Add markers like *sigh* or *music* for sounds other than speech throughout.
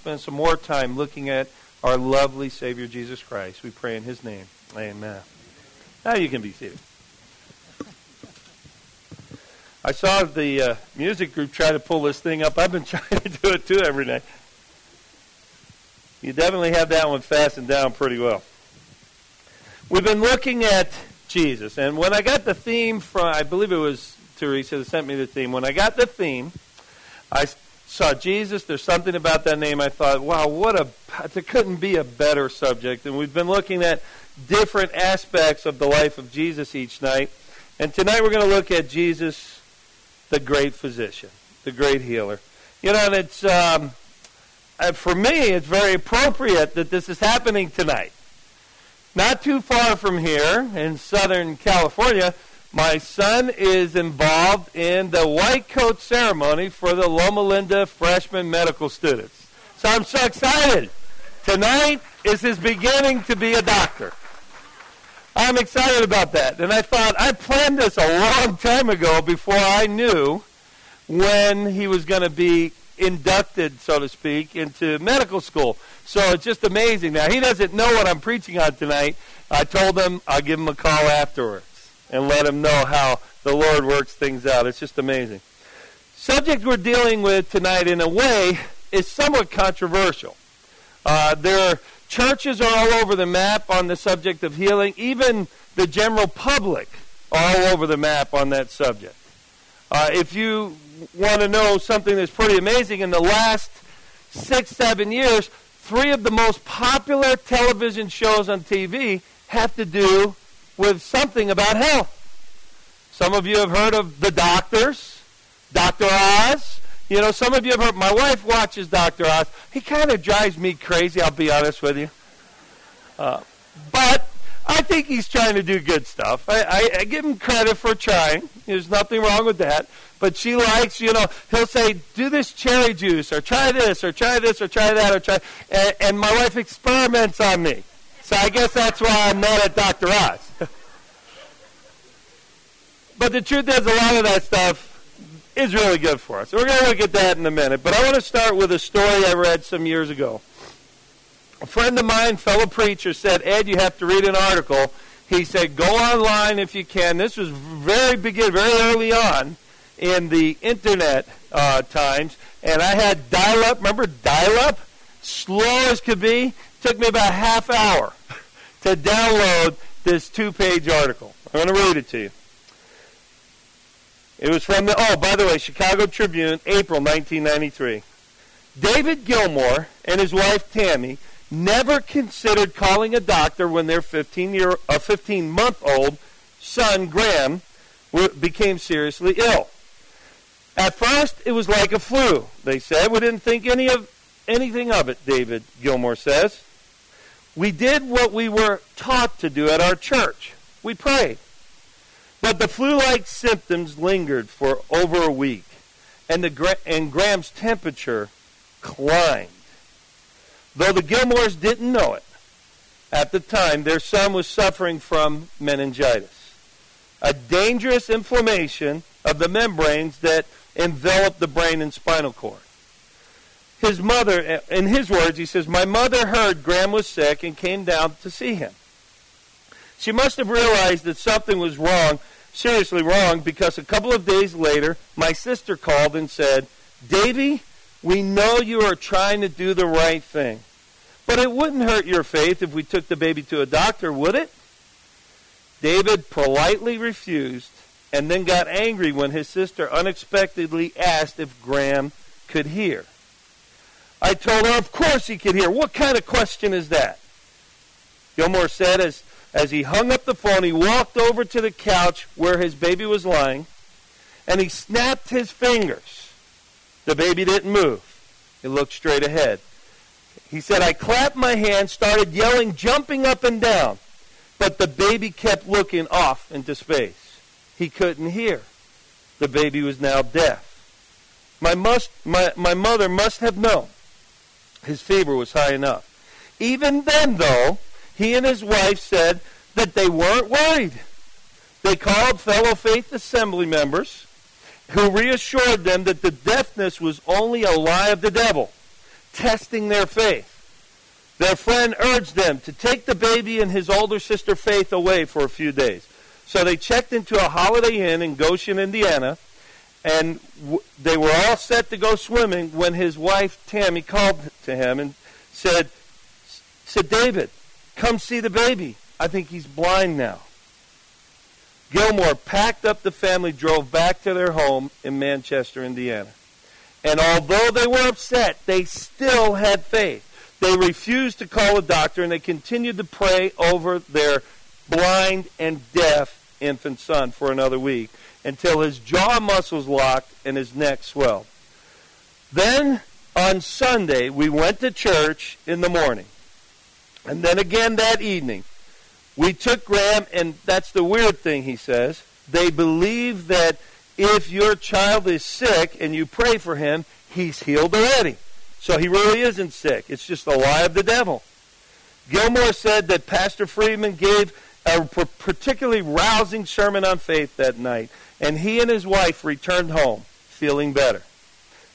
spend some more time looking at our lovely Savior Jesus Christ. We pray in His name. Amen. Now you can be seated. I saw the uh, music group try to pull this thing up. I've been *laughs* trying to do it too every night. You definitely have that one fastened down pretty well. We've been looking at Jesus, and when I got the theme from, I believe it was Teresa that sent me the theme. When I got the theme, I saw Jesus. There's something about that name. I thought, wow, what a there couldn't be a better subject. And we've been looking at different aspects of the life of Jesus each night. And tonight we're going to look at Jesus, the great physician, the great healer. You know, and it's um, uh, for me, it's very appropriate that this is happening tonight. Not too far from here in Southern California, my son is involved in the white coat ceremony for the Loma Linda freshman medical students. So I'm so excited. Tonight is his beginning to be a doctor. I'm excited about that. And I thought, I planned this a long time ago before I knew when he was going to be inducted, so to speak, into medical school. So it's just amazing. Now, he doesn't know what I'm preaching on tonight. I told him I'll give him a call afterwards and let him know how the Lord works things out. It's just amazing. Subject we're dealing with tonight, in a way, is somewhat controversial. Uh, there are churches are all over the map on the subject of healing. Even the general public are all over the map on that subject. Uh, if you want to know something that's pretty amazing, in the last six, seven years, three of the most popular television shows on TV have to do with something about health. Some of you have heard of the doctors, Dr. Oz. You know, some of you have heard, my wife watches Dr. Oz. He kind of drives me crazy, I'll be honest with you. Uh, but I think he's trying to do good stuff. I, I, I give him credit for trying. There's nothing wrong with that. But she likes, you know, he'll say, do this cherry juice, or try this, or try this, or try that, or try. And, and my wife experiments on me. So I guess that's why I'm not at Dr. Oz. *laughs* but the truth is, a lot of that stuff is really good for us. We're going to look at that in a minute. But I want to start with a story I read some years ago. A friend of mine, fellow preacher, said, Ed, you have to read an article. He said, go online if you can. This was very begin, very early on in the internet uh, times. And I had dial-up. Remember dial-up? Slow as could be. Took me about a half hour to download this two-page article. I'm going to read it to you. It was from the, oh, by the way, Chicago Tribune, April 1993. David Gilmore and his wife Tammy never considered calling a doctor when their 15 year, a 15 month old son Graham became seriously ill. At first, it was like a flu. They said we didn't think any of anything of it. David Gilmore says we did what we were taught to do at our church. We prayed. But the flu-like symptoms lingered for over a week, and the and Graham's temperature climbed. Though the Gilmores didn't know it, at the time, their son was suffering from meningitis, a dangerous inflammation of the membranes that envelop the brain and spinal cord. His mother, in his words, he says, My mother heard Graham was sick and came down to see him. She must have realized that something was wrong, seriously wrong, because a couple of days later, my sister called and said, Davy, we know you are trying to do the right thing. But it wouldn't hurt your faith if we took the baby to a doctor, would it? David politely refused and then got angry when his sister unexpectedly asked if Graham could hear. I told her, of course he could hear. What kind of question is that? Gilmore said as, as he hung up the phone, he walked over to the couch where his baby was lying, and he snapped his fingers. The baby didn't move. he looked straight ahead. He said, I clapped my hands, started yelling, jumping up and down, but the baby kept looking off into space. He couldn't hear. The baby was now deaf. My, must, my, my mother must have known his fever was high enough. Even then, though, he and his wife said that they weren't worried. They called fellow Faith Assembly members who reassured them that the deafness was only a lie of the devil. testing their faith. Their friend urged them to take the baby and his older sister Faith away for a few days. So they checked into a Holiday Inn in Goshen, Indiana, and w- they were all set to go swimming when his wife Tammy called to him and said, said David, come see the baby. I think he's blind now. Gilmore packed up the family, drove back to their home in Manchester, Indiana. And although they were upset, they still had faith. They refused to call a doctor and they continued to pray over their blind and deaf infant son for another week until his jaw muscles locked and his neck swelled. Then on Sunday, we went to church in the morning. And then again that evening, we took Graham, and that's the weird thing, he says. They believe that if your child is sick and you pray for him, he's healed already. So he really isn't sick. It's just a lie of the devil. Gilmore said that Pastor Freeman gave a particularly rousing sermon on faith that night, and he and his wife returned home feeling better.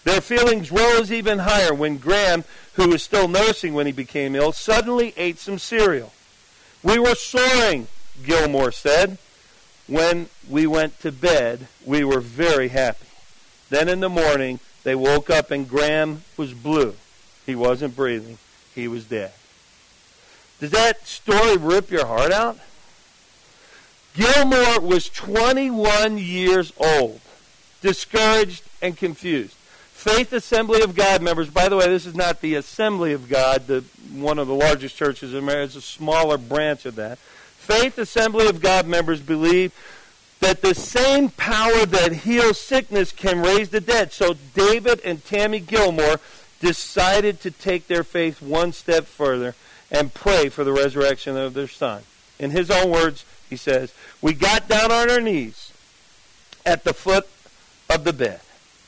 Their feelings rose even higher when Graham, who was still nursing when he became ill, suddenly ate some cereal. We were soaring, Gilmore said. When we went to bed, we were very happy. Then in the morning, they woke up and Graham was blue. He wasn't breathing. He was dead. Does that story rip your heart out? Gilmore was 21 years old, discouraged and confused. Faith Assembly of God members, by the way, this is not the Assembly of God, the, one of the largest churches in America. It's a smaller branch of that. Faith Assembly of God members believe that the same power that heals sickness can raise the dead. So David and Tammy Gilmore decided to take their faith one step further and pray for the resurrection of their son. In his own words, he says, We got down on our knees at the foot of the bed,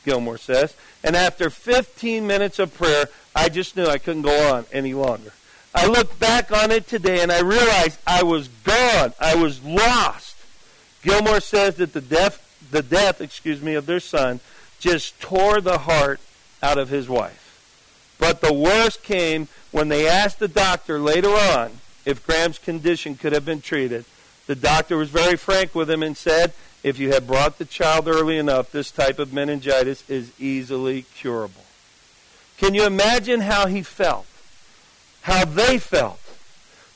Gilmore says, and after 15 minutes of prayer, I just knew I couldn't go on any longer. I look back on it today and I realize I was gone. I was lost. Gilmore says that the death, the death, excuse me, of their son just tore the heart out of his wife. But the worst came when they asked the doctor later on if Graham's condition could have been treated. The doctor was very frank with him and said, if you had brought the child early enough, this type of meningitis is easily curable. Can you imagine how he felt? How they felt?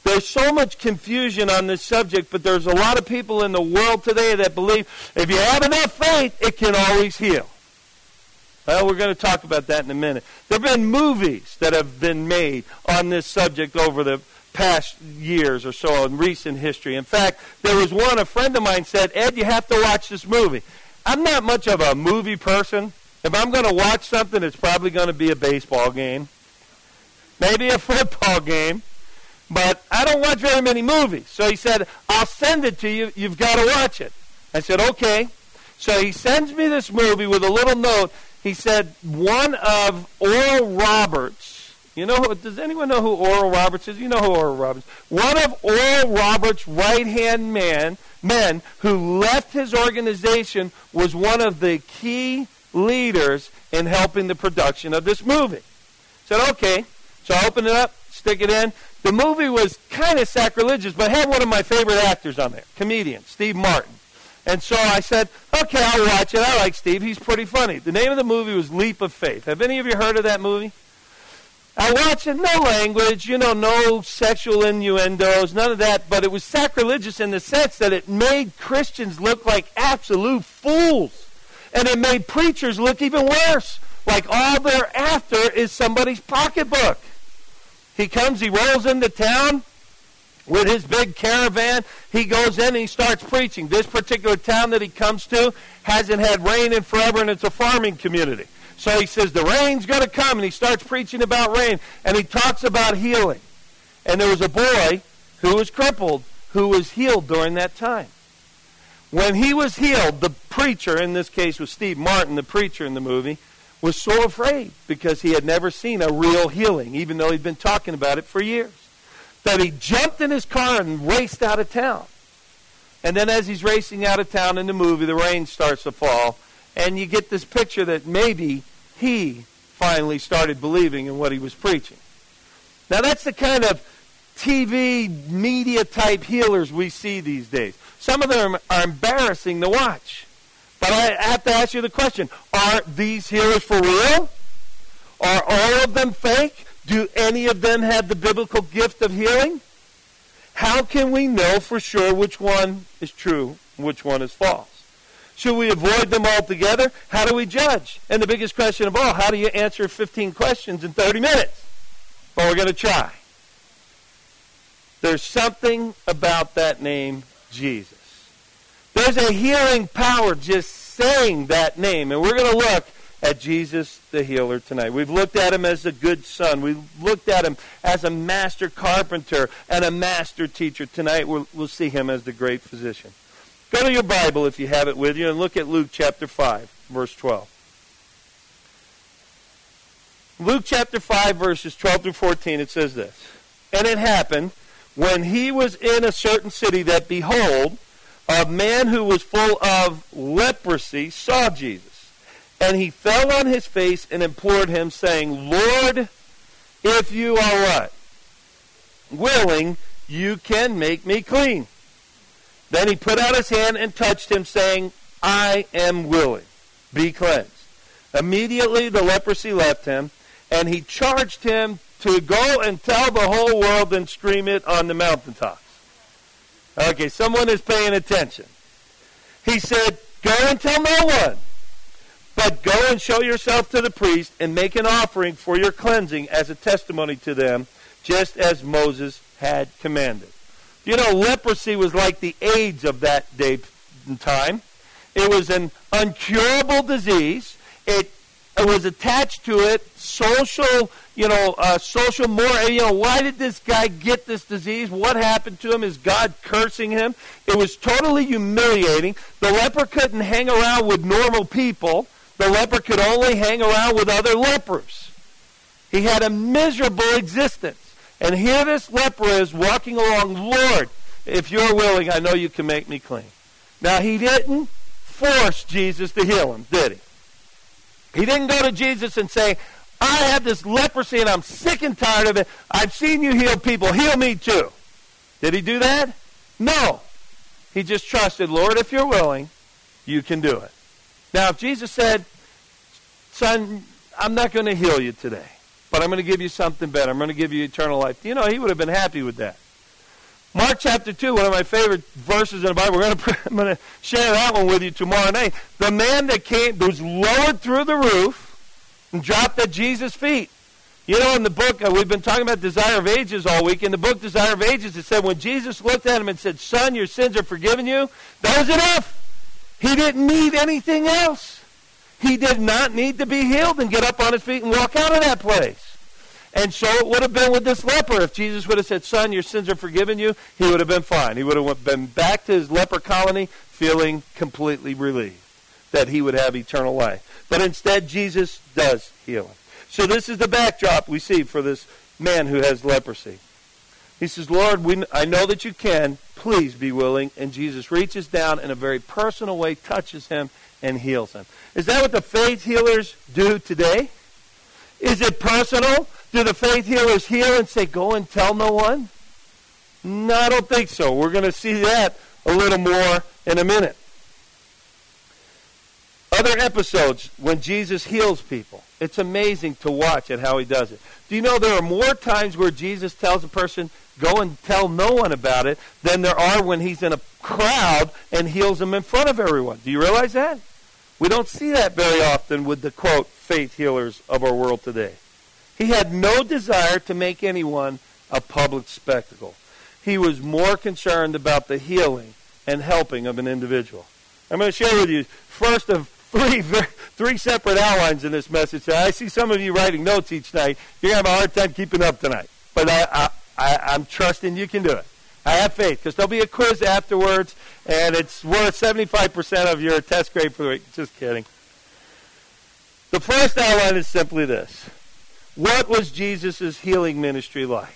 There's so much confusion on this subject, but there's a lot of people in the world today that believe if you have enough faith, it can always heal. Well, we're going to talk about that in a minute. There have been movies that have been made on this subject over the past years or so in recent history. In fact, there was one, a friend of mine said, Ed, you have to watch this movie. I'm not much of a movie person. If I'm going to watch something, it's probably going to be a baseball game, maybe a *laughs* football game but I don't watch very many movies. So he said, I'll send it to you. You've got to watch it. I said, okay. So he sends me this movie with a little note. He said, one of Oral Roberts. You know, does anyone know who Oral Roberts is? You know who Oral Roberts One of Oral Roberts' right-hand man, men who left his organization was one of the key leaders in helping the production of this movie. Said, okay. So I opened it up, stick it in. The movie was kind of sacrilegious, but had one of my favorite actors on there, comedian, Steve Martin. And so I said, okay, I'll watch it. I like Steve. He's pretty funny. The name of the movie was Leap of Faith. Have any of you heard of that movie? I watched it, no language, you know, no sexual innuendos, none of that, but it was sacrilegious in the sense that it made Christians look like absolute fools. And it made preachers look even worse, like all they're after is somebody's pocketbook. He comes, he rolls into town with his big caravan. He goes in and he starts preaching. This particular town that he comes to hasn't had rain in forever, and it's a farming community. So he says, The rain's going to come, and he starts preaching about rain, and he talks about healing. And there was a boy who was crippled who was healed during that time. When he was healed, the preacher, in this case was Steve Martin, the preacher in the movie, was so afraid because he had never seen a real healing, even though he'd been talking about it for years, that he jumped in his car and raced out of town. And then as he's racing out of town in the movie, the rain starts to fall, and you get this picture that maybe he finally started believing in what he was preaching. Now, that's the kind of TV media type healers we see these days. Some of them are embarrassing to watch. But I have to ask you the question are these healers for real? Are all of them fake? Do any of them have the biblical gift of healing? How can we know for sure which one is true which one is false? Should we avoid them altogether? How do we judge? And the biggest question of all, how do you answer 15 questions in 30 minutes? Well, we're going to try. There's something about that name, Jesus. There's a healing power just saying that name. And we're going to look at Jesus the healer tonight. We've looked at him as a good son. We've looked at him as a master carpenter and a master teacher. Tonight we'll, we'll see him as the great physician. Go to your Bible if you have it with you and look at Luke chapter 5, verse 12. Luke chapter 5, verses 12 through 14, it says this. And it happened when he was in a certain city that, behold, a man who was full of leprosy saw Jesus. And he fell on his face and implored him, saying, Lord, if you are what? Willing, you can make me clean. Then he put out his hand and touched him, saying, I am willing. Be cleansed. Immediately the leprosy left him, and he charged him to go and tell the whole world and scream it on the mountaintops. Okay, someone is paying attention. He said, Go and tell no one but go and show yourself to the priest and make an offering for your cleansing as a testimony to them, just as Moses had commanded. You know, leprosy was like the AIDS of that day and time. It was an uncurable disease. It, it was attached to it social, you know, uh, social more. You know, why did this guy get this disease? What happened to him? Is God cursing him? It was totally humiliating. The leper couldn't hang around with normal people the leper could only hang around with other lepers. He had a miserable existence. And here this leper is walking along, Lord, if you're willing, I know you can make me clean. Now, he didn't force Jesus to heal him, did he? He didn't go to Jesus and say, I have this leprosy and I'm sick and tired of it. I've seen you heal people. Heal me too. Did he do that? No. He just trusted, Lord, if you're willing, you can do it. Now, if Jesus said, Son, I'm not going to heal you today, but I'm going to give you something better. I'm going to give you eternal life. You know, he would have been happy with that. Mark chapter 2, one of my favorite verses in the Bible. We're going *laughs* to, I'm going to share that one with you tomorrow night. The man that came, was lowered through the roof and dropped at Jesus' feet. You know, in the book, uh, we've been talking about Desire of Ages all week. In the book Desire of Ages, it said when Jesus looked at him and said, Son, your sins are forgiven you, that was enough. He didn't need anything else. He did not need to be healed and get up on his feet and walk out of that place. And so it would have been with this leper. If Jesus would have said, Son, your sins are forgiven you, he would have been fine. He would have been back to his leper colony feeling completely relieved that he would have eternal life. But instead, Jesus does heal him. So this is the backdrop we see for this man who has leprosy. He says, Lord, we, I know that you can. Please be willing. And Jesus reaches down in a very personal way, touches him, and heals him. Is that what the faith healers do today? Is it personal? Do the faith healers heal and say, go and tell no one? No, I don't think so. We're going to see that a little more in a minute. Other episodes when Jesus heals people. It's amazing to watch at how he does it. Do you know there are more times where Jesus tells a person, go and tell no one about it than there are when he's in a crowd and heals them in front of everyone. Do you realize that? We don't see that very often with the quote faith healers of our world today. He had no desire to make anyone a public spectacle. He was more concerned about the healing and helping of an individual. I'm going to share with you first of three three separate outlines in this message. I see some of you writing notes each night. You're going to have a hard time keeping up tonight. But I, I, I, am trusting you can do it. I have faith because there'll be a quiz afterwards, and it's worth 75% of your test grade for the week. Just kidding. The first outline is simply this. What was Jesus' healing ministry like?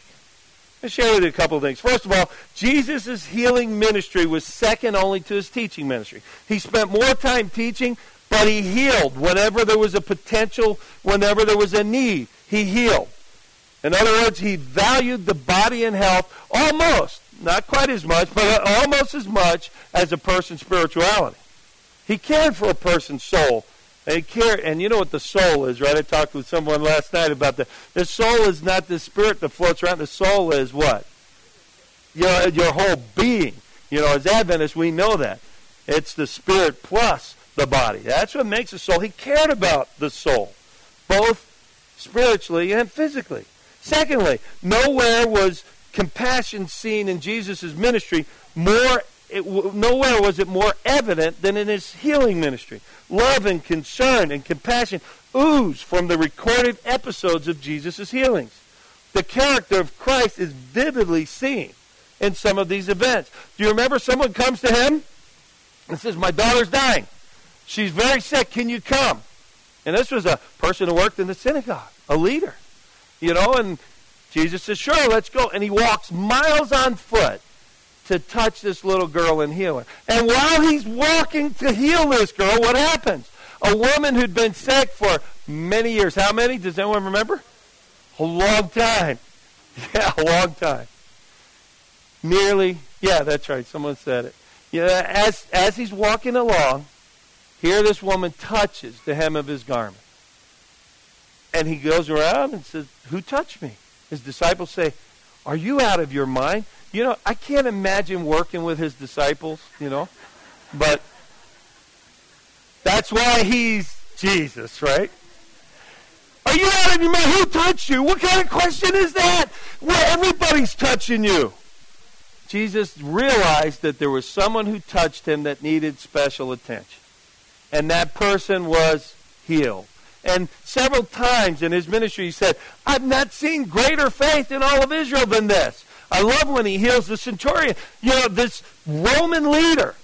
I'll share with you a couple of things. First of all, Jesus' healing ministry was second only to his teaching ministry. He spent more time teaching, but he healed whenever there was a potential, whenever there was a need. He healed. In other words, he valued the body and health almost, not quite as much, but almost as much as a person's spirituality. He cared for a person's soul. And, he cared, and you know what the soul is, right? I talked with someone last night about that. The soul is not the spirit that floats around. The soul is what? Your, your whole being. You know, as Adventists, we know that. It's the spirit plus the body. That's what makes a soul. He cared about the soul, both spiritually and physically. Secondly, nowhere was compassion seen in Jesus' ministry more it, nowhere was it more evident than in his healing ministry. Love and concern and compassion ooze from the recorded episodes of Jesus' healings. The character of Christ is vividly seen in some of these events. Do you remember someone comes to him and says, My daughter's dying. She's very sick. Can you come? And this was a person who worked in the synagogue, a leader. You know, and Jesus says, Sure, let's go. And he walks miles on foot to touch this little girl and heal her. And while he's walking to heal this girl, what happens? A woman who'd been sick for many years. How many? Does anyone remember? A long time. *laughs* Yeah, a long time. Nearly, yeah, that's right. Someone said it. Yeah, as as he's walking along, here this woman touches the hem of his garment. And he goes around and says, Who touched me? His disciples say, Are you out of your mind? You know, I can't imagine working with his disciples, you know, but that's why he's Jesus, right? Are you out of your mind? Who touched you? What kind of question is that? Well, everybody's touching you. Jesus realized that there was someone who touched him that needed special attention. And that person was healed. And several times in his ministry, he said, I've not seen greater faith in all of Israel than this. I love when he heals the centurion. You know, this Roman leader,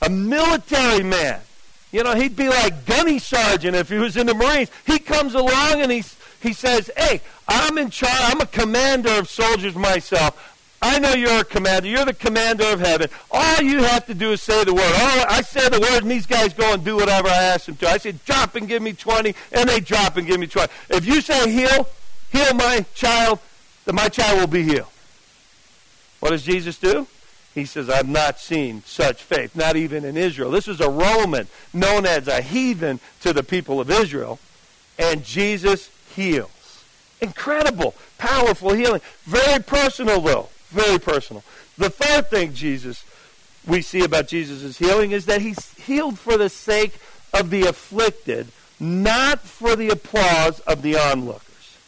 a military man. You know, he'd be like gunny sergeant if he was in the Marines. He comes along and he, he says, hey, I'm in charge. I'm a commander of soldiers myself. I know you're a commander. You're the commander of heaven. All you have to do is say the word. All I say the word, and these guys go and do whatever I ask them to. I say, drop and give me 20, and they drop and give me 20. If you say heal, heal my child, then my child will be healed. What does Jesus do? He says, I've not seen such faith, not even in Israel. This is a Roman known as a heathen to the people of Israel. And Jesus heals. Incredible, powerful healing. Very personal, though. Very personal. The third thing Jesus we see about Jesus' healing is that he's healed for the sake of the afflicted, not for the applause of the onlookers.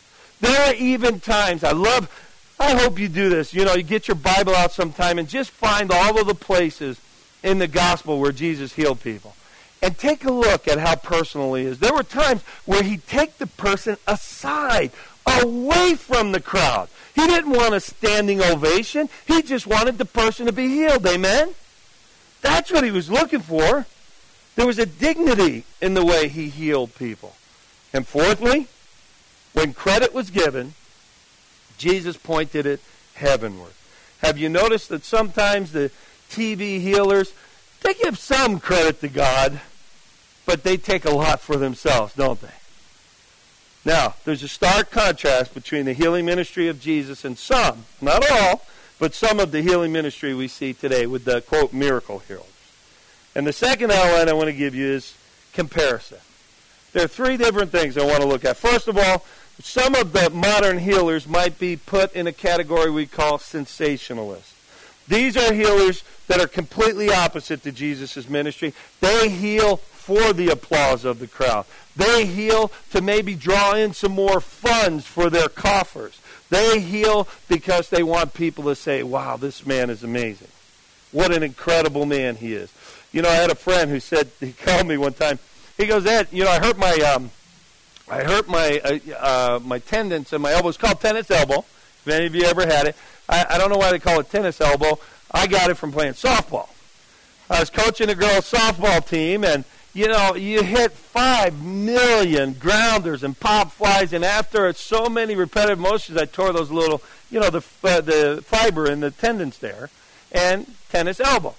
There are even times, I love I hope you do this. You know, you get your Bible out sometime and just find all of the places in the gospel where Jesus healed people. And take a look at how personal he is. There were times where he'd take the person aside, away from the crowd. He didn't want a standing ovation. He just wanted the person to be healed. Amen? That's what he was looking for. There was a dignity in the way he healed people. And fourthly, when credit was given, Jesus pointed it heavenward. Have you noticed that sometimes the TV healers, they give some credit to God, but they take a lot for themselves, don't they? Now, there's a stark contrast between the healing ministry of Jesus and some, not all, but some of the healing ministry we see today with the, quote, miracle healers. And the second outline I want to give you is comparison. There are three different things I want to look at. First of all, some of the modern healers might be put in a category we call sensationalists. These are healers that are completely opposite to Jesus' ministry. They heal for the applause of the crowd. They heal to maybe draw in some more funds for their coffers. They heal because they want people to say, wow, this man is amazing. What an incredible man he is. You know, I had a friend who said, *laughs* he called me one time. He goes, Ed, you know, I hurt my um, I hurt my uh, uh, my tendons in my elbow. It's called tennis elbow. If any of you ever had it, I, I don't know why they call it tennis elbow. I got it from playing softball. I was coaching a girls' softball team, and you know, you hit five million grounders and pop flies, and after so many repetitive motions, I tore those little, you know, the uh, the fiber in the tendons there, and tennis elbow.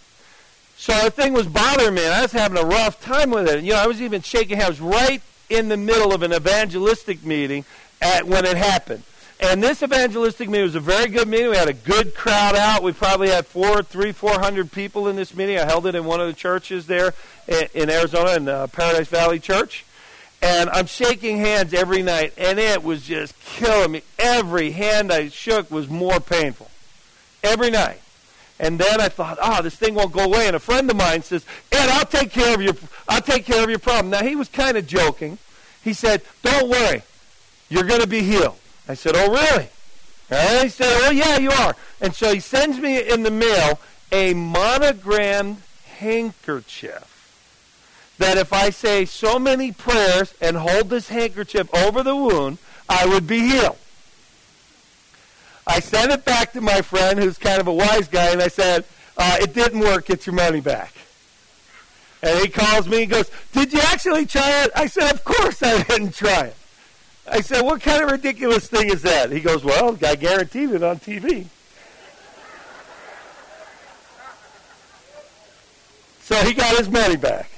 So the thing was bothering me, and I was having a rough time with it. You know, I was even shaking hands right in the middle of an evangelistic meeting at when it happened. And this evangelistic meeting was a very good meeting. We had a good crowd out. We probably had four, three, four hundred people in this meeting. I held it in one of the churches there in, Arizona, in uh, Paradise Valley Church. And I'm shaking hands every night, and it was just killing me. Every hand I shook was more painful. Every night. And then I thought, oh, this thing won't go away. And a friend of mine says, Ed, I'll take care of your, I'll take care of your problem. Now he was kind of joking. He said, don't worry, you're going to be healed. I said, oh, really? And he said, oh, yeah, you are. And so he sends me in the mail a monogrammed handkerchief that if I say so many prayers and hold this handkerchief over the wound, I would be healed. I sent it back to my friend, who's kind of a wise guy, and I said, uh, it didn't work. Get your money back. And he calls me and goes, Did you actually try it? I said, Of course I didn't try it. I said, What kind of ridiculous thing is that? He goes, Well, I guaranteed it on TV. So he got his money back.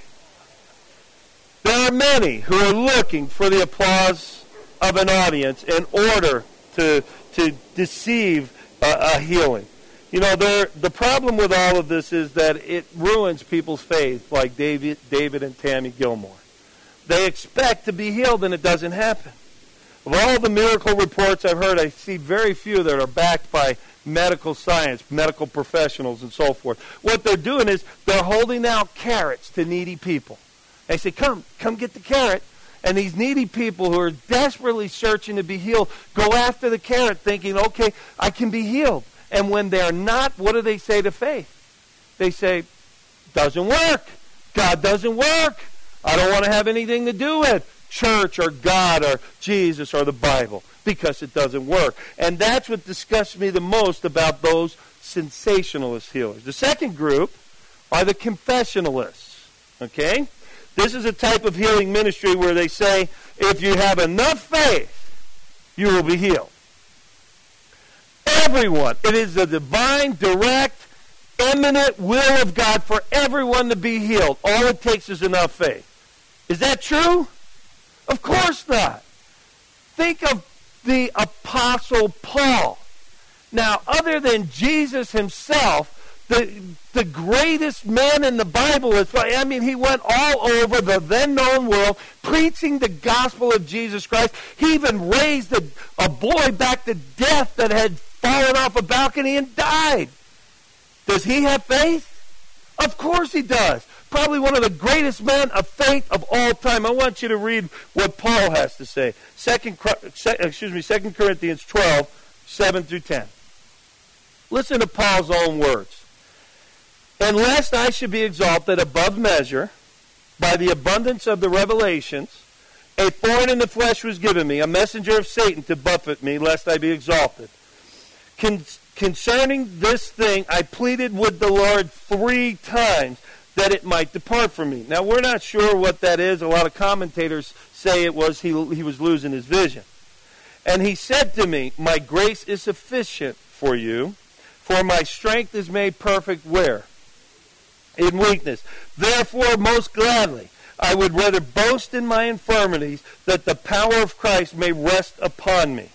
There are many who are looking for the applause of an audience in order to, to deceive a, a healing. You know, the problem with all of this is that it ruins people's faith, like David, David and Tammy Gilmore. They expect to be healed, and it doesn't happen. Of all the miracle reports I've heard, I see very few that are backed by medical science, medical professionals, and so forth. What they're doing is they're holding out carrots to needy people. They say, Come, come get the carrot. And these needy people who are desperately searching to be healed go after the carrot thinking, okay, I can be healed. And when they're not, what do they say to faith? They say, doesn't work. God doesn't work. I don't want to have anything to do with church or God or Jesus or the Bible because it doesn't work. And that's what disgusts me the most about those sensationalist healers. The second group are the confessionalists. Okay? This is a type of healing ministry where they say, if you have enough faith, you will be healed. Everyone. It is the divine, direct, eminent will of God for everyone to be healed. All it takes is enough faith. Is that true? Of course not. Think of the Apostle Paul. Now, other than Jesus himself, the, the greatest man in the Bible is, I mean, he went all over the then known world preaching the gospel of Jesus Christ. He even raised a, a boy back to death that had fallen off a balcony and died. Does he have faith? Of course he does. Probably one of the greatest men of faith of all time. I want you to read what Paul has to say. Second, excuse me, 2 Corinthians 12, 7 through 10. Listen to Paul's own words. And lest I should be exalted above measure by the abundance of the revelations, a thorn in the flesh was given me, a messenger of Satan to buffet me, lest I be exalted. Con- concerning this thing, I pleaded with the Lord three times that it might depart from me. Now, we're not sure what that is. A lot of commentators say it was he, he was losing his vision. And he said to me, My grace is sufficient for you, for my strength is made perfect where? in weakness. Therefore, most gladly, I would rather boast in my infirmities, that the power of Christ may rest upon me.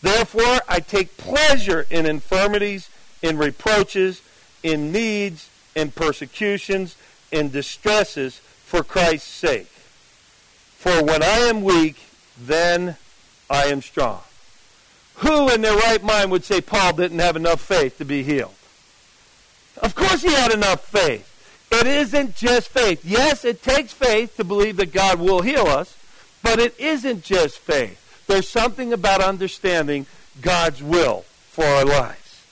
Therefore, I take pleasure in infirmities, in reproaches, in needs, in persecutions, in distresses, for Christ's sake. For when I am weak, then I am strong. Who in their right mind would say Paul didn't have enough faith to be healed? Of course he had enough faith. It isn't just faith. Yes, it takes faith to believe that God will heal us, but it isn't just faith. There's something about understanding God's will for our lives.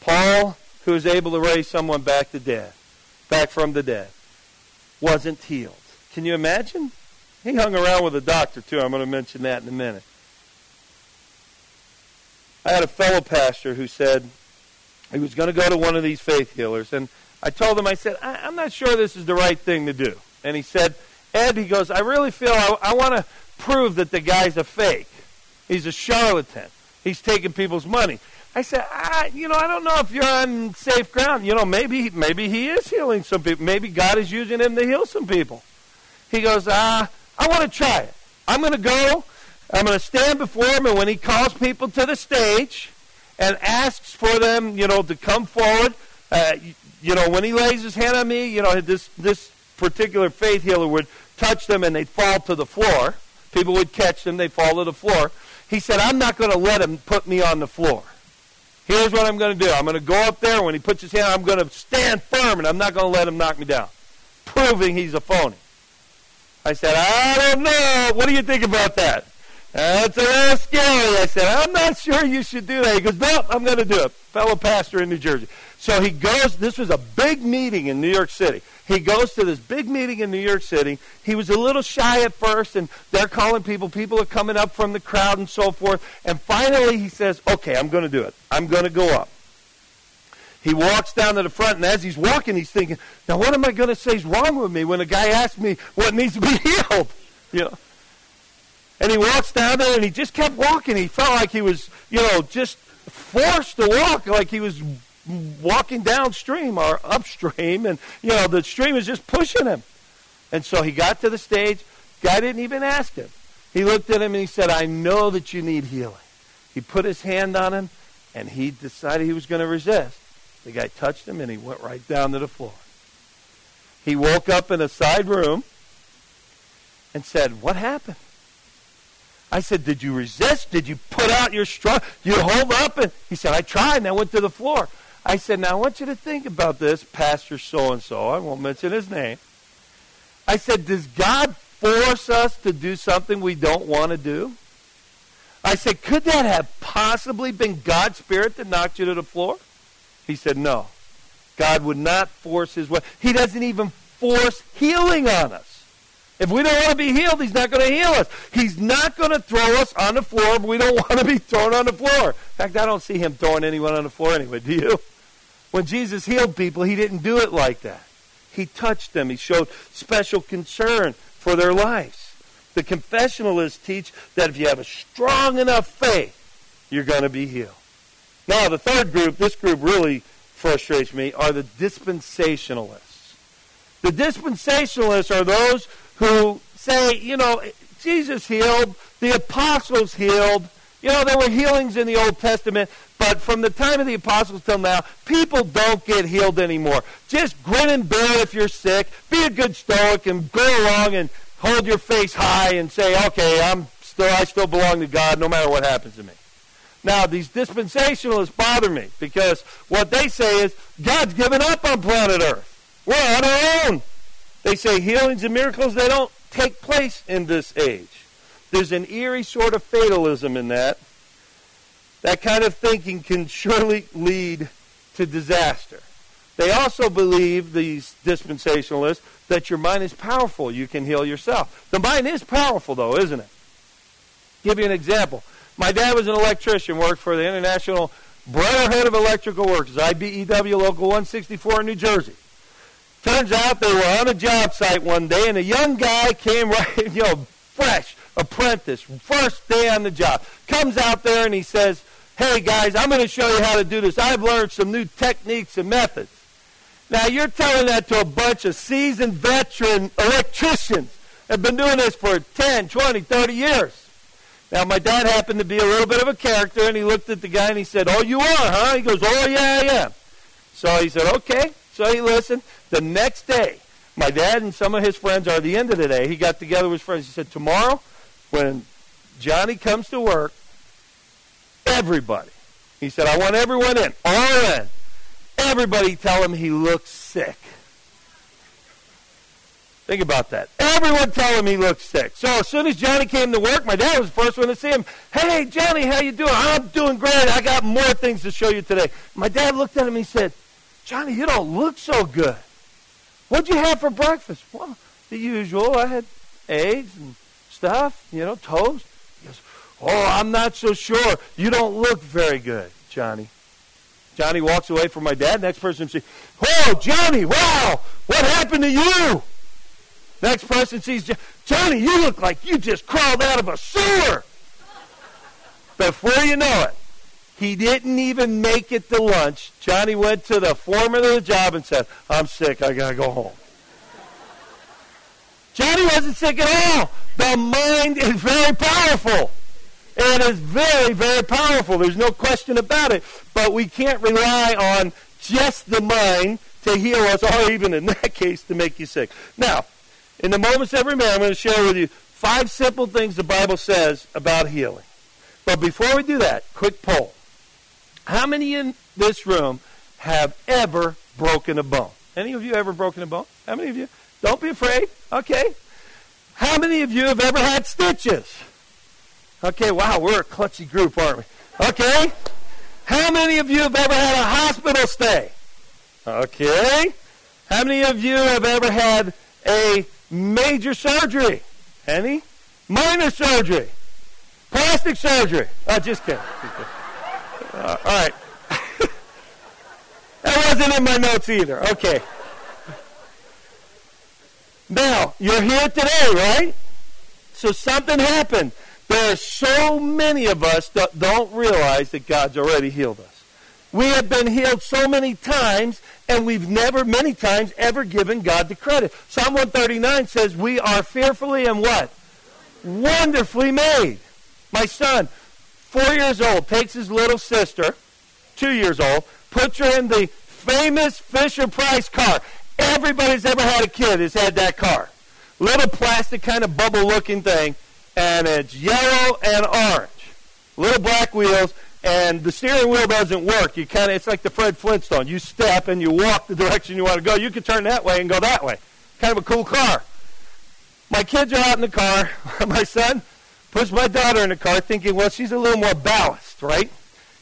Paul, who was able to raise someone back to death, back from the dead, wasn't healed. Can you imagine? He hung around with a doctor too. I'm going to mention that in a minute. I had a fellow pastor who said, he was going to go to one of these faith healers. And I told him, I said, I, am not sure this is the right thing to do. And he said, Ed, he goes, I really feel I, I want to prove that the guy's a fake. He's a charlatan. He's taking people's money. I said, I, you know, I don't know if you're on safe ground. You know, maybe maybe he is healing some people. Maybe God is using him to heal some people. He goes, ah, I want to try it. I'm going to go. I'm going to stand before him, and when he calls people to the stage and asks for them, you know, to come forward, uh, you, you know, when he lays his hand on me, you know, this this particular faith healer would touch them and they'd fall to the floor. People would catch them, they'd fall to the floor. He said, I'm not going to let him put me on the floor. Here's what I'm going to do. I'm going to go up there. When he puts his hand, I'm going to stand firm, and I'm not going to let him knock me down, proving he's a phony. I said, I don't know. What do you think about that? That's a little scary. I said, I'm not sure you should do that. He goes, no, I'm going to do it. Fellow pastor in New Jersey. So he goes, this was a big meeting in New York City. He goes to this big meeting in New York City. He was a little shy at first, and they're calling people. People are coming up from the crowd and so forth. And finally, he says, Okay, I'm going to do it. I'm going to go up. He walks down to the front, and as he's walking, he's thinking, Now, what am I going to say is wrong with me when a guy asks me what needs to be *laughs* healed? You know? And he walks down there, and he just kept walking. He felt like he was, you know, just forced to walk, like he was walking downstream or upstream, and you know the stream is just pushing him. And so he got to the stage. Guy didn't even ask him. He looked at him and he said, "I know that you need healing." He put his hand on him, and he decided he was going to resist. The guy touched him, and he went right down to the floor. He woke up in a side room and said, "What happened?" I said, Did you resist? Did you put out your straw? You hold up? And he said, I tried and I went to the floor. I said, Now I want you to think about this, Pastor so and so. I won't mention his name. I said, Does God force us to do something we don't want to do? I said, Could that have possibly been God's Spirit that knocked you to the floor? He said, No. God would not force his way. He doesn't even force healing on us. If we don't want to be healed, he's not going to heal us. He's not going to throw us on the floor if we don't want to be thrown on the floor. In fact, I don't see him throwing anyone on the floor anyway, do you? When Jesus healed people, he didn't do it like that. He touched them. He showed special concern for their lives. The confessionalists teach that if you have a strong enough faith, you're going to be healed. Now, the third group, this group really frustrates me, are the dispensationalists. The dispensationalists are those who say, you know, Jesus healed, the apostles healed, you know, there were healings in the Old Testament, but from the time of the apostles till now, people don't get healed anymore. Just grin and bear if you're sick. Be a good stoic and go along and hold your face high and say, okay, I'm still, I still belong to God no matter what happens to me. Now, these dispensationalists bother me because what they say is God's given up on planet Earth. We're on our own. They say healings and miracles, they don't take place in this age. There's an eerie sort of fatalism in that. That kind of thinking can surely lead to disaster. They also believe, these dispensationalists, that your mind is powerful. You can heal yourself. The mind is powerful, though, isn't it? Give you an example. My dad was an electrician, worked for the International Brotherhood of Electrical Workers, IBEW Local 164 in New Jersey. Turns out they were on a job site one day, and a young guy came *laughs* right, you know, fresh, apprentice, first day on the job. Comes out there and he says, Hey guys, I'm going to show you how to do this. I've learned some new techniques and methods. Now you're telling that to a bunch of seasoned veteran electricians that have been doing this for 10, 20, 30 years. Now my dad happened to be a little bit of a character and he looked at the guy and he said, Oh, you are, huh? He goes, Oh, yeah, I am. So he said, Okay. So he listened. The next day, my dad and some of his friends are at the end of the day. He got together with his friends. He said, Tomorrow, when Johnny comes to work, everybody, he said, I want everyone in, all in. Everybody tell him he looks sick. Think about that. Everyone tell him he looks sick. So as soon as Johnny came to work, my dad was the first one to see him. Hey, Johnny, how you doing? I'm doing great. I got more things to show you today. My dad looked at him and he said, Johnny, you don't look so good. What'd you have for breakfast? Well, the usual. I had eggs and stuff, you know, toast. He goes, Oh, I'm not so sure. You don't look very good, Johnny. Johnny walks away from my dad. Next person says, Oh, Johnny, wow, what happened to you? Next person sees, Johnny, you look like you just crawled out of a sewer. Before you know it, He didn't even make it to lunch. Johnny went to the foreman of the job and said, I'm sick. I got to go home. Johnny wasn't sick at all. The mind is very powerful. It is very, very powerful. There's no question about it. But we can't rely on just the mind to heal us, or even in *laughs* that case, to make you sick. Now, in the moments every man, I'm going to share with you five simple things the Bible says about healing. But before we do that, quick poll. How many in this room have ever broken a bone? Any of you ever broken a bone? How many of you? Don't be afraid. Okay. How many of you have ever had stitches? Okay, wow, we're a clutchy group, aren't we? Okay. How many of you have ever had a hospital stay? Okay. How many of you have ever had a major surgery? Any? Minor surgery? Plastic surgery? Oh, just kidding. Just *laughs* kidding. Uh, all right. *laughs* that wasn't in my notes either. Okay. Now, you're here today, right? So something happened. There are so many of us that don't realize that God's already healed us. We have been healed so many times, and we've never, many times, ever given God the credit. Psalm 139 says, We are fearfully and what? Wonderfully made. My son, four years old, takes his little sister, two years old, puts her in the famous Fisher Price car. Everybody's ever had a kid has had that car. Little plastic kind of bubble looking thing and it's yellow and orange. Little black wheels, and the steering wheel doesn't work. You kind of it's like the Fred Flintstone. You step and you walk the *laughs* direction you want to go. You can turn that way and go that way. Kind of a cool car. My kids are out in the car. *laughs* my son puts my daughter in the car, thinking, well, she's a little more ballast, right?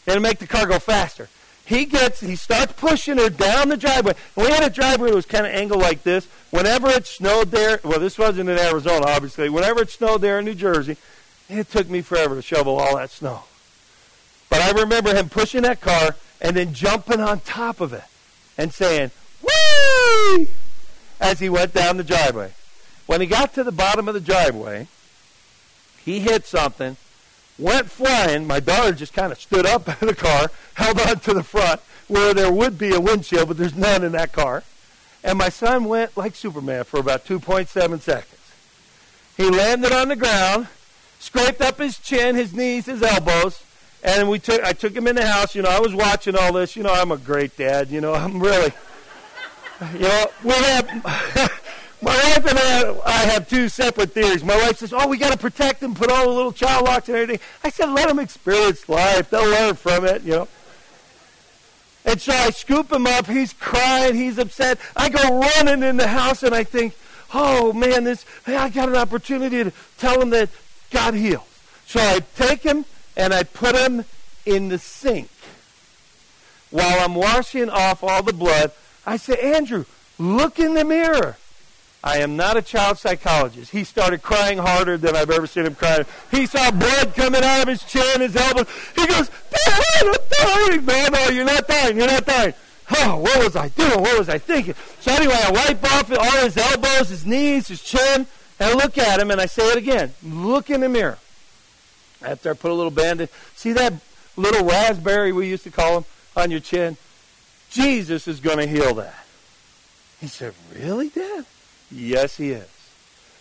It'll make the car go faster. He gets, he starts pushing her down the driveway. we had a driveway that was kind of angled like this. Whenever it snowed there, well, this wasn't in Arizona, obviously. Whenever it snowed there in New Jersey, it took me forever to shovel all that snow. But I remember him pushing that car and then jumping on top of it and saying, "Woo!" as he went down the driveway. When he got to the bottom of the driveway, he hit something went flying. My daughter just kind of stood up *laughs* in the car, held on to the front where there would be a windshield, but there's none in that car. And my son went like Superman for about 2.7 seconds. He landed on the ground, scraped up his chin, his knees, his elbows, and we took. I took him in the house. You know, I was watching all this. You know, I'm a great dad. You know, *laughs* I'm really. You know, we have. *laughs* My wife and I, I have two separate theories. My wife says, "Oh, we got to protect them, put all the little child locks and everything." I said, "Let them experience life; they'll learn from it." You know. And so I scoop him up. He's crying. He's upset. I go running in the house, and I think, "Oh man, this! Hey, I got an opportunity to tell him that God heals." So I take him and I put him in the sink. While I'm washing off all the blood, I say, "Andrew, look in the mirror." I am not a child psychologist. He started crying harder than I've ever seen him cry. He saw blood coming out of his chin, his elbow. He goes, Dad, I'm dying. No, no, you're not dying. You're not dying. Oh, what was I doing? What was I thinking? So anyway, I wipe off all his elbows, his knees, his chin, and I look at him and I say it again. Look in the mirror. After I put a little bandage, see that little raspberry we used to call him on your chin? Jesus is going to heal that. He said, Really, Dad? Yes, he is.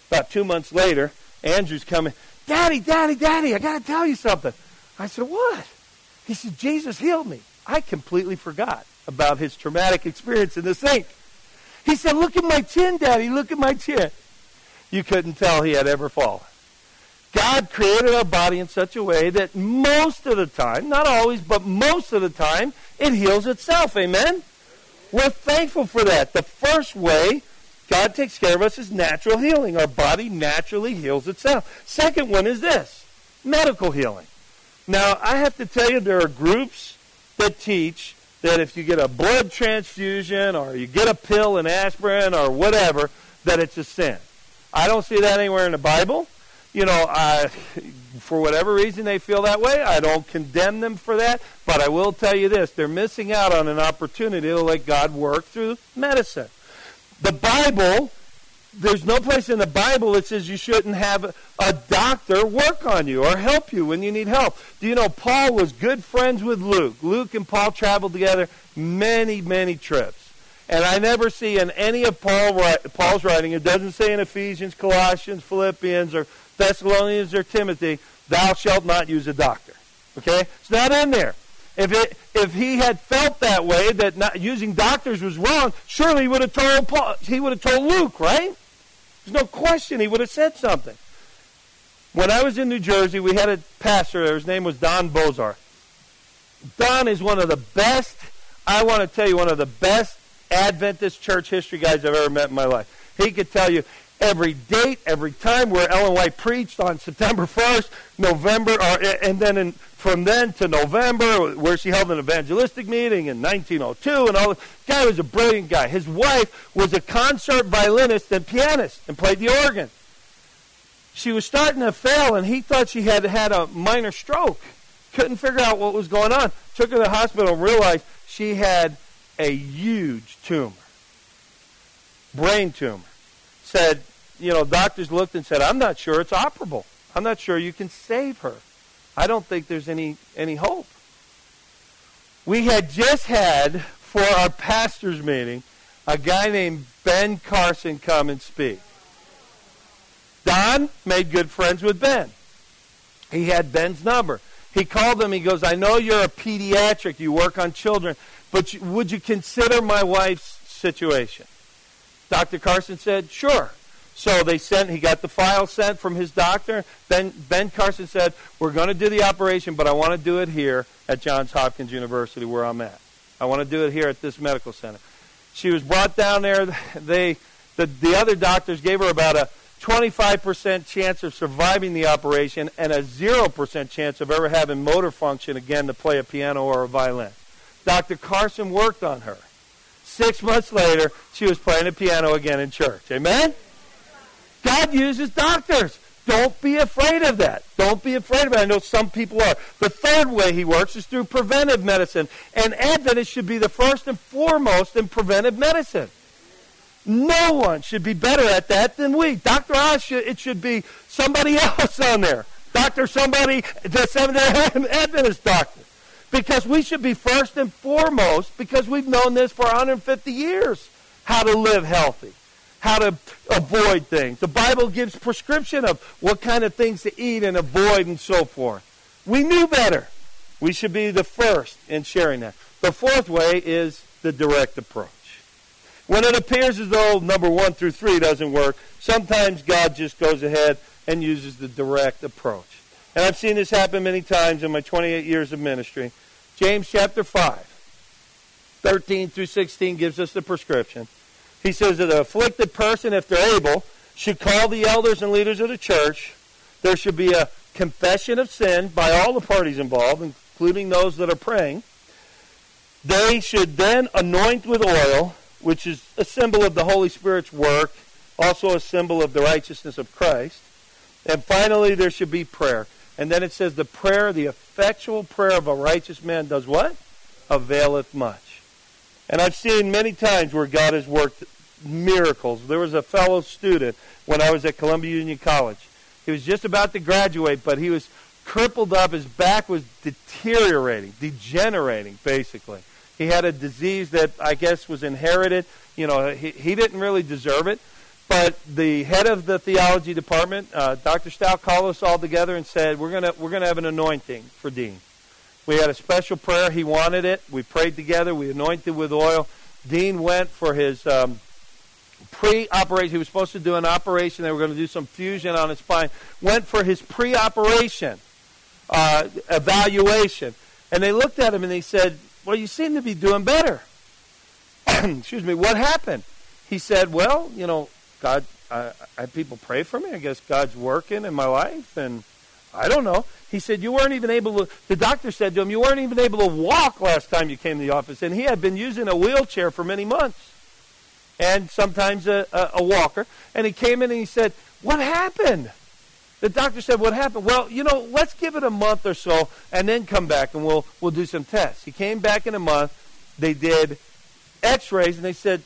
About two months later, Andrew's coming. Daddy, Daddy, Daddy, I got to tell you something. I said, What? He said, Jesus healed me. I completely forgot about his traumatic experience in the sink. He said, Look at my chin, Daddy. Look at my chin. You couldn't tell he had ever fallen. God created our body in such a way that most of the time, not always, but most of the time, it heals itself. Amen? We're thankful for that. The first way God takes care of us is natural healing. Our body naturally heals itself. Second one is this medical healing. Now, I have to tell you, there are groups that teach that if you get a blood transfusion or you get a pill, an aspirin, or whatever, that it's a sin. I don't see that anywhere in the Bible. You know, I, *laughs* for whatever reason they feel that way, I don't condemn them for that. But I will tell you this they're missing out on an opportunity to let God work through medicine. The Bible there's no place in the Bible that says you shouldn't have a doctor work on you or help you when you need help. Do you know Paul was good friends with Luke? Luke and Paul traveled together many, many trips. And I never see in any of Paul, Paul's writing, it doesn't say in Ephesians, Colossians, Philippians, or Thessalonians, or Timothy, thou shalt not use a doctor. Okay? It's not in there. If, it, if he had felt that way, that not, using doctors was wrong, surely he would have told Paul, he would have told Luke, right? There's no question he would have said something. When I was in New Jersey, we had a pastor there. His name was Don Bozar. Don is one of the best, I want to tell you, one of the best Adventist church history guys I've ever met in my life. He could tell you every date, every time where Ellen White preached on September 1st, November, or, and then in, from then to November, where she held an evangelistic meeting in 1902, and all. The guy was a brilliant guy. His wife was a concert violinist and pianist and played the organ. She was starting to fail, and he thought she had had a minor stroke. Couldn't figure out what was going on. Took her to the hospital and realized she had a huge tumor, brain tumor. Said, you know, doctors looked and said, I'm not sure it's operable. I'm not sure you can save her. I don't think there's any, any hope. We had just had, for our pastor's meeting, a guy named Ben Carson come and speak. Don made good friends with Ben. He had Ben's number. He called him. He goes, I know you're a pediatric. You work on children. But would you consider my wife's situation? Dr. Carson said, sure. So they sent, he got the file sent from his doctor. Then Ben Carson said, we're going to do the operation, but I want to do it here at Johns Hopkins University where I'm at. I want to do it here at this medical center. She was brought down there. *laughs* They, the, the other doctors gave her about a 25% chance of surviving the operation and a 0% chance of ever having motor function again to play a piano or a violin. Dr. Carson worked on her. Six months later, she was playing the piano again in church. Amen? God uses doctors. Don't be afraid of that. Don't be afraid of it. I know some people are. The third way he works is through preventive medicine. And Adventists should be the first and foremost in preventive medicine. No one should be better at that than we. Dr. Oz, it should be somebody *laughs* else on there. Doctor somebody, the Seventh-day Adventist doctor. Because we should be first and foremost, because we've known this for 150 years, how to live healthy, how to avoid things. The Bible gives prescription of what kind of things to eat and avoid and so forth. We knew better. We should be the first in sharing that. The fourth way is the direct approach. When it appears as though number one through three doesn't work, sometimes God just goes ahead and uses the direct approach. And I've seen this happen many times in my 28 years of ministry. James chapter 5, 13 through 16 gives us the prescription. He says that the afflicted person, if they're able, should call the elders and leaders of the church. There should be a confession of sin by all the parties involved, including those that are praying. They should then anoint with oil, which is a symbol of the Holy Spirit's work, also a symbol of the righteousness of Christ. And finally, there should be prayer. And then it says, the prayer, the effectual prayer of a righteous man does what? Availeth much. And I've seen many times where God has worked miracles. There was a fellow student when I was at Columbia Union College. He was just about to graduate, but he was crippled up. His back was deteriorating, degenerating, basically. He had a disease that I guess was inherited. You know, he, he didn't really deserve it. But the head of the theology department, uh, Dr. Stout, called us all together and said, "We're gonna we're gonna have an anointing for Dean." We had a special prayer. He wanted it. We prayed together. We anointed with oil. Dean went for his um, pre-operation. He was supposed to do an operation. They were going to do some fusion on his spine. Went for his pre-operation uh, evaluation, and they looked at him and they said, "Well, you seem to be doing better." *clears throat* Excuse me. What happened? He said, "Well, you know, God, I, I had people pray for me. I guess God's working in my life, and I don't know. He said, You weren't even able to, the doctor said to him, You weren't even able to walk last time you came to the office. And he had been using a wheelchair for many months and sometimes a, a, a walker. And he came in and he said, What happened? The doctor said, What happened? Well, you know, let's give it a month or so and then come back and we'll, we'll do some tests. He came back in a month. They did x rays and they said,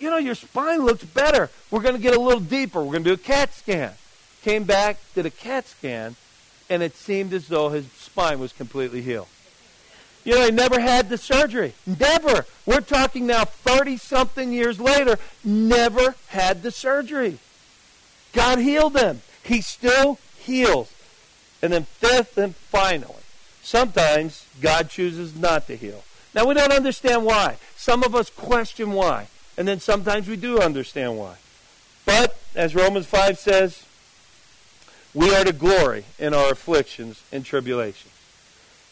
you know, your spine looks better. We're going to get a little deeper. We're going to do a CAT scan. Came back, did a CAT scan, and it seemed as though his spine was completely healed. You know, he never had the surgery. Never. We're talking now 30 something years later, never had the surgery. God healed him. He still heals. And then, fifth and finally, sometimes God chooses not to heal. Now, we don't understand why. Some of us question why. And then sometimes we do understand why. But, as Romans 5 says, we are to glory in our afflictions and tribulations.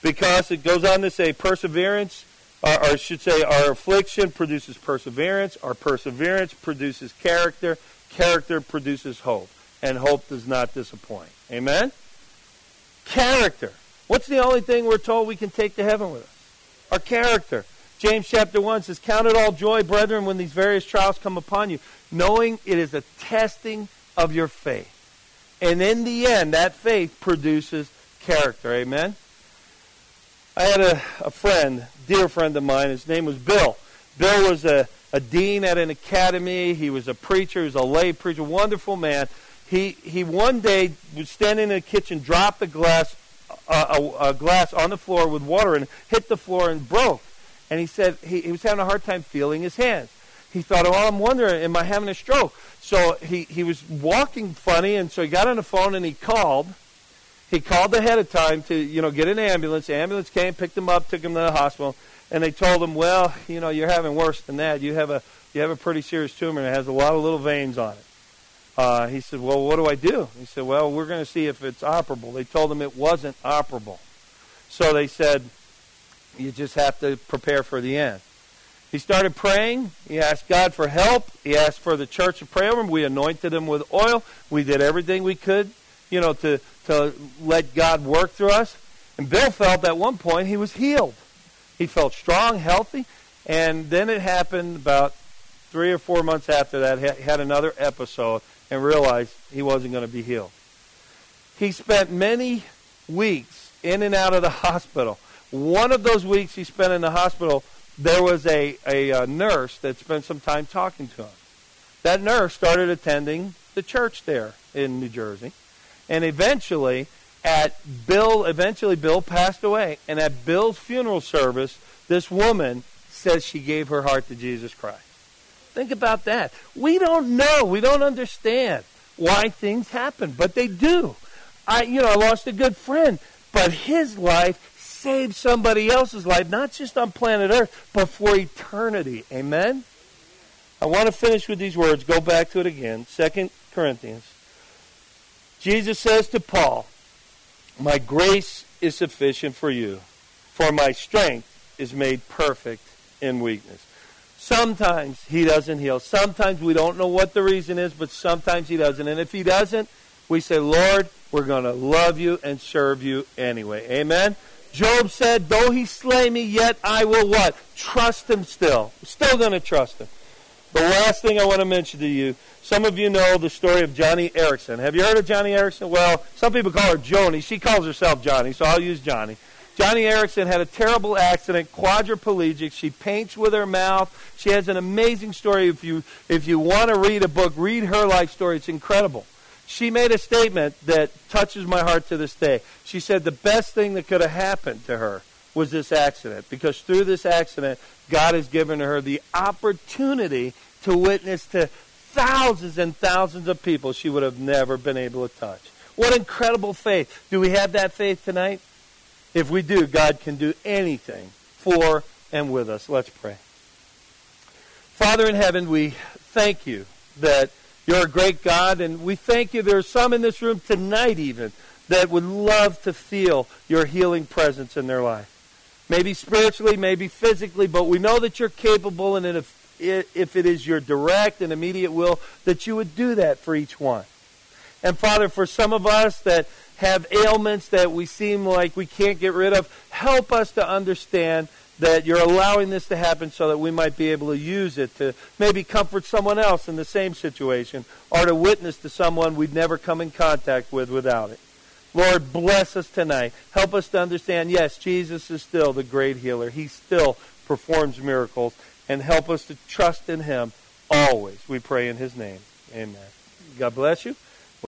Because it goes on to say, perseverance, or, or I should say, our affliction produces perseverance, our perseverance produces character, character produces hope, and hope does not disappoint. Amen? Character. What's the only thing we're told we can take to heaven with us? Our character. James chapter 1 says, Count it all joy, brethren, when these various trials come upon you, knowing it is a testing of your faith. And in the end, that faith produces character. Amen? I had a, a friend, dear friend of mine. His name was Bill. Bill was a, a dean at an academy. He was a preacher. He was a lay preacher. Wonderful man. He, he one day was standing in the kitchen, dropped a glass, uh, a, a glass on the floor with water and hit the floor and broke. And he said he, he was having a hard time feeling his hands. He thought, oh, I'm wondering, am I having a stroke? So he, he was walking funny, and so he got on the phone and he called. He called ahead of time to, you know, get an ambulance. The ambulance came, picked him up, took him to the hospital, and they told him, well, you know, you're having worse than that. You have a you have a pretty serious tumor and it has a lot of little veins on it. Uh, he said, well, what do I do? He said, well, we're going to see if it's operable. They told him it wasn't operable. So they said, you just have to prepare for the end. He started praying. He asked God for help. He asked for the church to pray over him. We anointed him with oil. We did everything we could, you know, to, to let God work through us. And Bill felt at one point he was healed. He felt strong, healthy. And then it happened about three or four months after that, he had another episode and realized he wasn't going to be healed. He spent many weeks in and out of the *laughs* hospital one of those weeks he spent in the hospital, there was a, a, a nurse that spent some time talking to him. That nurse started attending the church there in New Jersey. And eventually, at Bill, eventually Bill passed away. And at Bill's funeral service, this woman says she gave her heart to Jesus Christ. Think about that. We don't know. We don't understand why things happen, but they do. I, you know, I lost a good friend, but his life save somebody else's life, not just on planet Earth, but for eternity. Amen? I want to finish with these words. Go back to it again. Second Corinthians. Jesus says to Paul, My grace is sufficient for you, for my strength is made perfect in weakness. Sometimes he doesn't heal. Sometimes we don't know what the reason is, but sometimes he doesn't. And if he doesn't, we say, Lord, we're going to love you and serve you anyway. Amen? Job said, though he slay me, yet I will what? Trust him still. Still going to trust him. The last thing I want to mention to you, some of you know the story of Johnny Eareckson. Have you heard of Johnny Eareckson? Well, some people call her Joni. She calls herself Johnny, so I'll use Johnny. Johnny Eareckson had a terrible accident, quadriplegic. She paints with her mouth. She has an amazing story. If you if you want to read a book, read her life story. It's incredible she made a statement that touches my heart to this day. She said the best thing that could have happened to her was this accident because through this accident, God has given her the opportunity to witness to thousands and thousands of people she would have never been able to touch. What incredible faith. Do we have that faith tonight? If we do, God can do anything for and with us. Let's pray. Father in heaven, we thank you that you're a great God, and we thank you. There are some in this room tonight, even, that would love to feel your healing presence in their life. Maybe spiritually, maybe physically, but we know that you're capable, and if, if it is your direct and immediate will, that you would do that for each one. And Father, for some of us that have ailments that we seem like we can't get rid of, help us to understand that you're allowing this to happen so that we might be able to use it to maybe comfort someone else in the same situation or to witness to someone we'd never come in contact with without it. Lord, bless us tonight. Help us to understand, yes, Jesus is still the great healer. He still performs miracles. And help us to trust in him always. We pray in his name. Amen. God bless you.